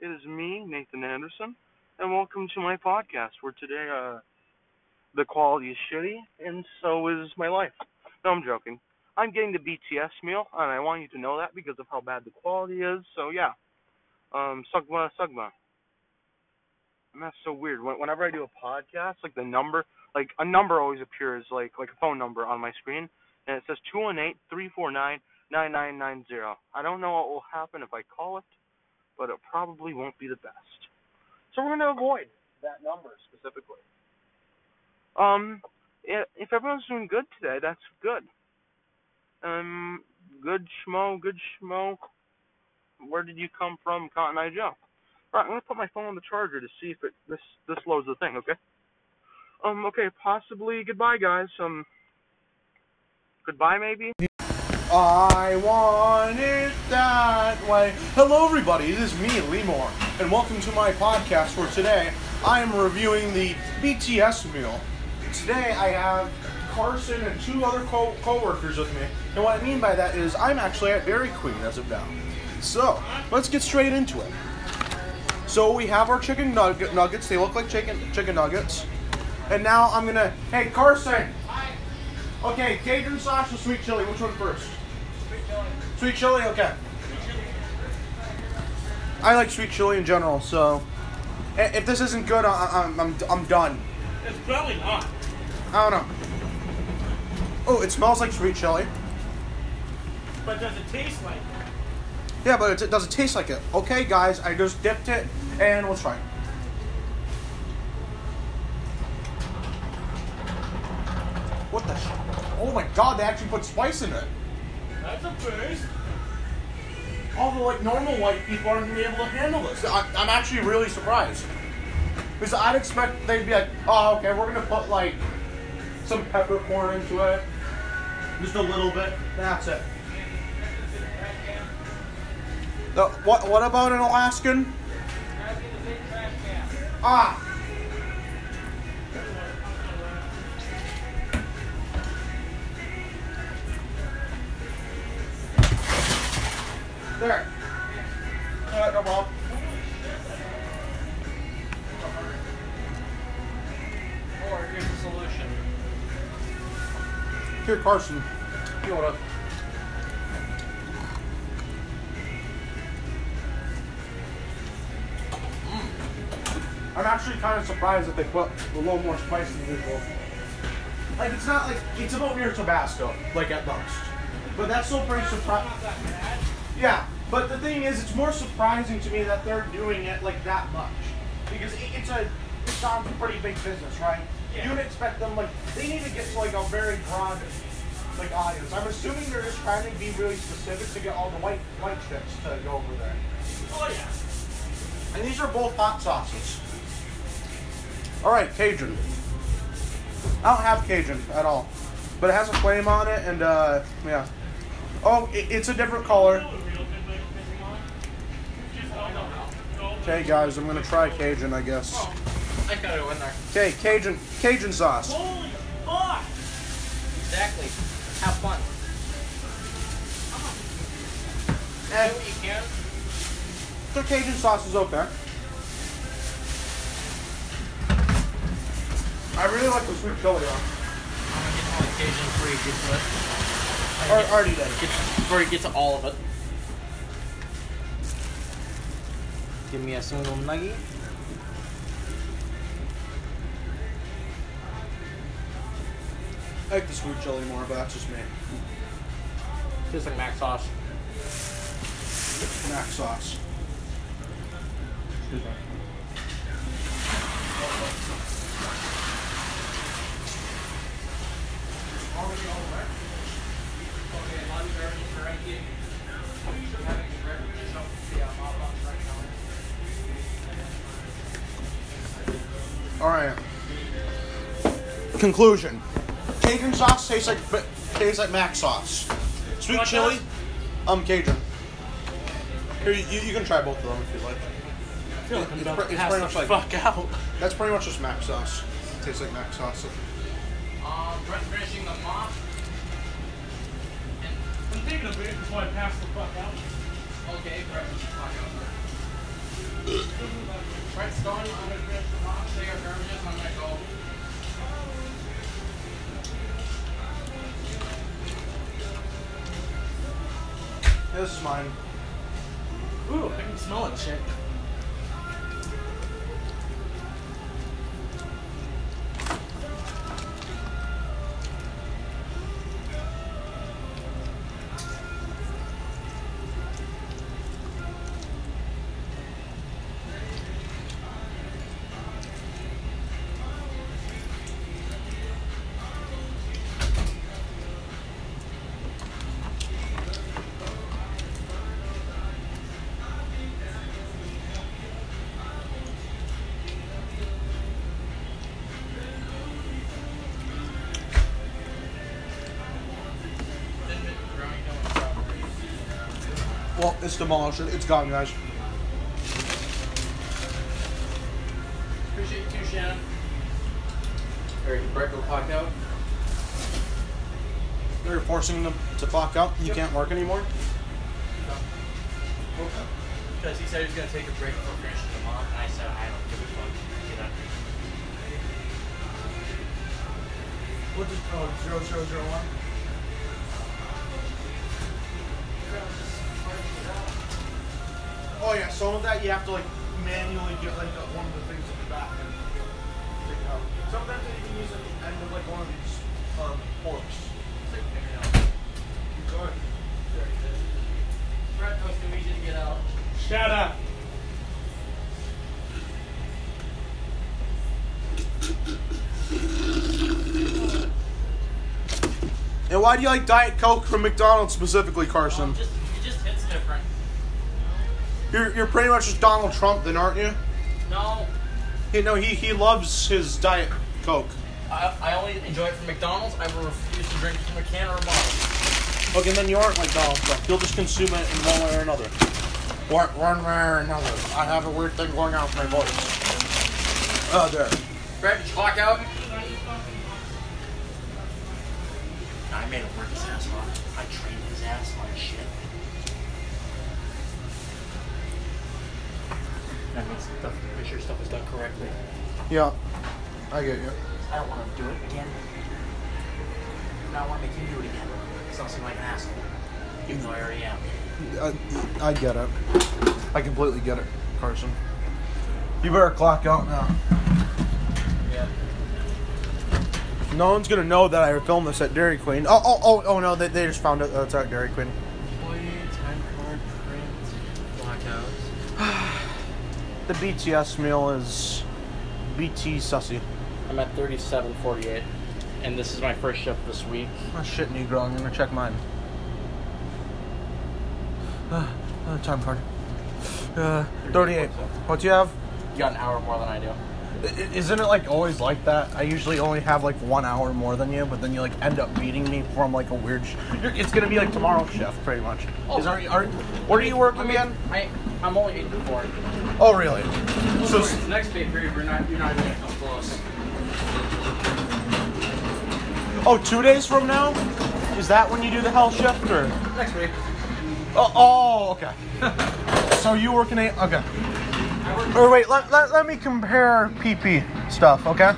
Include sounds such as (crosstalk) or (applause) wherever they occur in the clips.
It is me, Nathan Anderson, and welcome to my podcast where today uh the quality is shitty and so is my life. No, I'm joking. I'm getting the BTS meal and I want you to know that because of how bad the quality is. So yeah. Um Sugma Sugma. And that's so weird. Whenever I do a podcast, like the number like a number always appears like like a phone number on my screen and it says two one eight three four nine nine nine nine zero. I don't know what will happen if I call it, but it probably won't be the best. So we're gonna avoid that number specifically. Um, if everyone's doing good today, that's good. Um, good schmo, good schmo. Where did you come from, Cotton Eye Joe? All right, I'm gonna put my phone on the charger to see if it this this loads the thing. Okay. Um. Okay. Possibly. Goodbye, guys. Um. Goodbye, maybe. I want it way. Hello, everybody. It is me, Lemore, and welcome to my podcast. For today, I am reviewing the BTS meal. Today, I have Carson and two other co- co-workers with me, and what I mean by that is I'm actually at Dairy Queen as of now. So let's get straight into it. So we have our chicken nugget nuggets. They look like chicken chicken nuggets. And now I'm gonna. Hey, Carson. Okay, Cajun sauce or sweet chili? Which one first? Sweet chili, okay. I like sweet chili in general, so if this isn't good, I, am I'm, I'm done. It's probably not. I don't know. Oh, it smells like sweet chili. But does it taste like it? Yeah, but it, does it taste like it? Okay, guys, I just dipped it, and let's try it. What the? oh my god, they actually put spice in it. That's a first. Although, like, normal white people aren't to be able to handle this. I, I'm actually really surprised. Because I'd expect they'd be like, oh, okay, we're to put, like, some peppercorn into it. Just a little bit. That's it. The, what, what about an Alaskan? Ah! There. Uh, no problem. Or here's the solution. Here, Carson. You want to? I'm actually kind of surprised that they put a little more spice than usual. Like, it's not like, it's about near Tabasco, like at most. But that's still pretty surprising. Yeah, but the thing is, it's more surprising to me that they're doing it like that much. Because it's a, it sounds a pretty big business, right? Yeah. You would expect them, like, they need to get to, like, a very broad, like, audience. I'm assuming they're just trying to be really specific to get all the white, white chicks to go over there. Oh, yeah. And these are both hot sauces. Alright, Cajun. I don't have Cajun at all. But it has a flame on it, and, uh, yeah. Oh, it, it's a different color. Okay, guys, I'm gonna try Cajun, I guess. I gotta go in there. Okay, Cajun, Cajun sauce. Holy fuck! Exactly. Have fun. Eh, Do what you can. the Cajun sauce is okay. I really like the sweet chili on. I'm gonna get all occasion before you get to it. Already did. Before you get to all of it. Give me a single nugget. I like the sweet chili more, but that's just me. Tastes like mac sauce. Mac sauce. Excuse me. All right. Conclusion. Cajun sauce tastes like tastes like mac sauce. Sweet What chili, does? um, Cajun. Here, you, you can try both of them if you like. I feel like I'm It's about pre- to it's pass pretty the much like- fuck out. That's pretty much just mac sauce. Tastes like mac sauce. Um, Brett finishing the mop. I'm taking a break before I pass the fuck out. Okay, Brett, fuck out. Brett's done. I'm gonna finish the mop, take This is mine. Ooh, I can smell it. Well, it's demolished. It's gone, guys. Appreciate you too, Shannon. Alright, Brett go clock out. They're forcing them to clock out. You Yep. can't work anymore. Oh. Okay. Because he said he was gonna take a break before finishing the mop, and I said I don't give a fuck. Get up. What is oh zero zero zero one? Oh yeah, some of that you have to like manually get like uh, one of the things in the back and take it out. Sometimes you can use it at the end of like one of these um, forks. Stick your finger down. Good. There it is. Brett goes too easy to get out. Shut up. And why do you like Diet Coke from McDonald's specifically, Carson? Um, just, it just hits different. You're, you're pretty much just Donald Trump, then, aren't you? No, You know, he, he loves his Diet Coke. I, I only enjoy it from McDonald's. I will refuse to drink it from a can or a bottle. Okay, then you aren't like Donald Trump. You'll just consume it in one way or another. One, one way or another. I have a weird thing going on with my voice. Oh, there. Brett, did you clock out? I made him work his ass off. I trained his ass on shit. That means the make sure stuff is done correctly. Yeah, I get you. I don't want to do it again. I don't want to make him do it again. It's not seem like an asshole. Even though I already am. I, I get it. I completely get it, Carson. You better clock out now. Yeah. No one's gonna know that I filmed this at Dairy Queen. Oh, oh, oh, oh no, they, they just found it. Oh, it's at Dairy Queen. The BTS meal is BT sussy. I'm at 37.48, and this is my first shift this week. Oh, shit, Negro. I'm gonna check mine. Uh, uh, time card. Uh, 38. What do you have? You got an hour more than I do. Isn't it like always like that? I usually only have like one hour more than you, but then you like end up beating me from like a weird. Sh- You're- it's gonna be like tomorrow's shift, pretty much. Oh. Is are, are what are you working I mean, again? I, I'm only 8 to 4. Oh, really? So, So it's next pay period, we're not, you're not even gonna come close. oh, two days from now? Is that when you do the hell shift or? Next week. Oh, oh okay. (laughs) so you working eight? Okay. I Or wait, let, let, let me compare PP stuff, okay?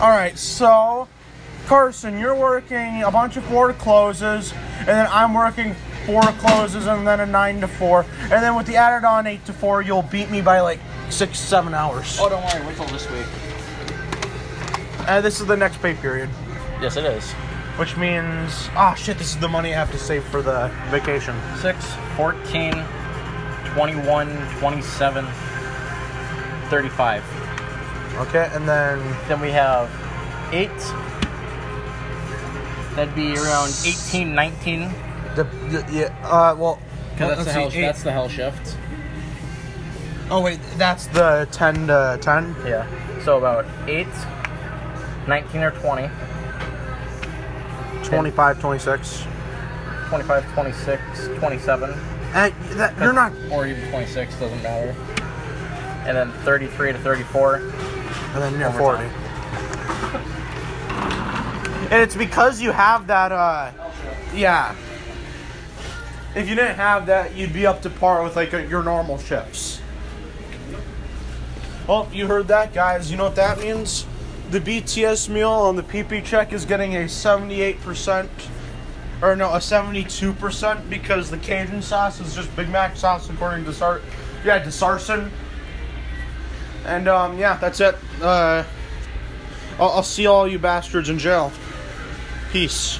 Alright, so Carson, you're working a bunch of four closes, and then I'm working four closes and then a nine to four. And then with the added on eight to four, you'll beat me by like six, seven hours. Oh, don't worry, wait till this week. And this is the next pay period. Yes, it is. Which means, ah, shit, this is the money I have to save for the vacation. 6, 14, 21, 27, 35. Okay, and then Then we have 8. That'd be around 18, 19. the, the yeah, uh, well, Because let's that's, the see, hell, eight- that's the hell shift. Oh wait, that's the ten to ten. Yeah. So about 8, 19 or 20, 25, 26. 25, 26, 27, And that you're not. or even 26, doesn't matter. And then 33 to 34. And then you're forty. (laughs) And it's because you have that. uh Yeah. if you didn't have that, you'd be up to par with like a, your normal shifts. Well, you heard that, guys. You know what that means? The BTS meal on the PP check is getting a 78%, or no, a 72% because the Cajun sauce is just Big Mac sauce according to Sar, yeah, to Sarson. And um, yeah, that's it. Uh, I'll, I'll see all you bastards in jail. Peace.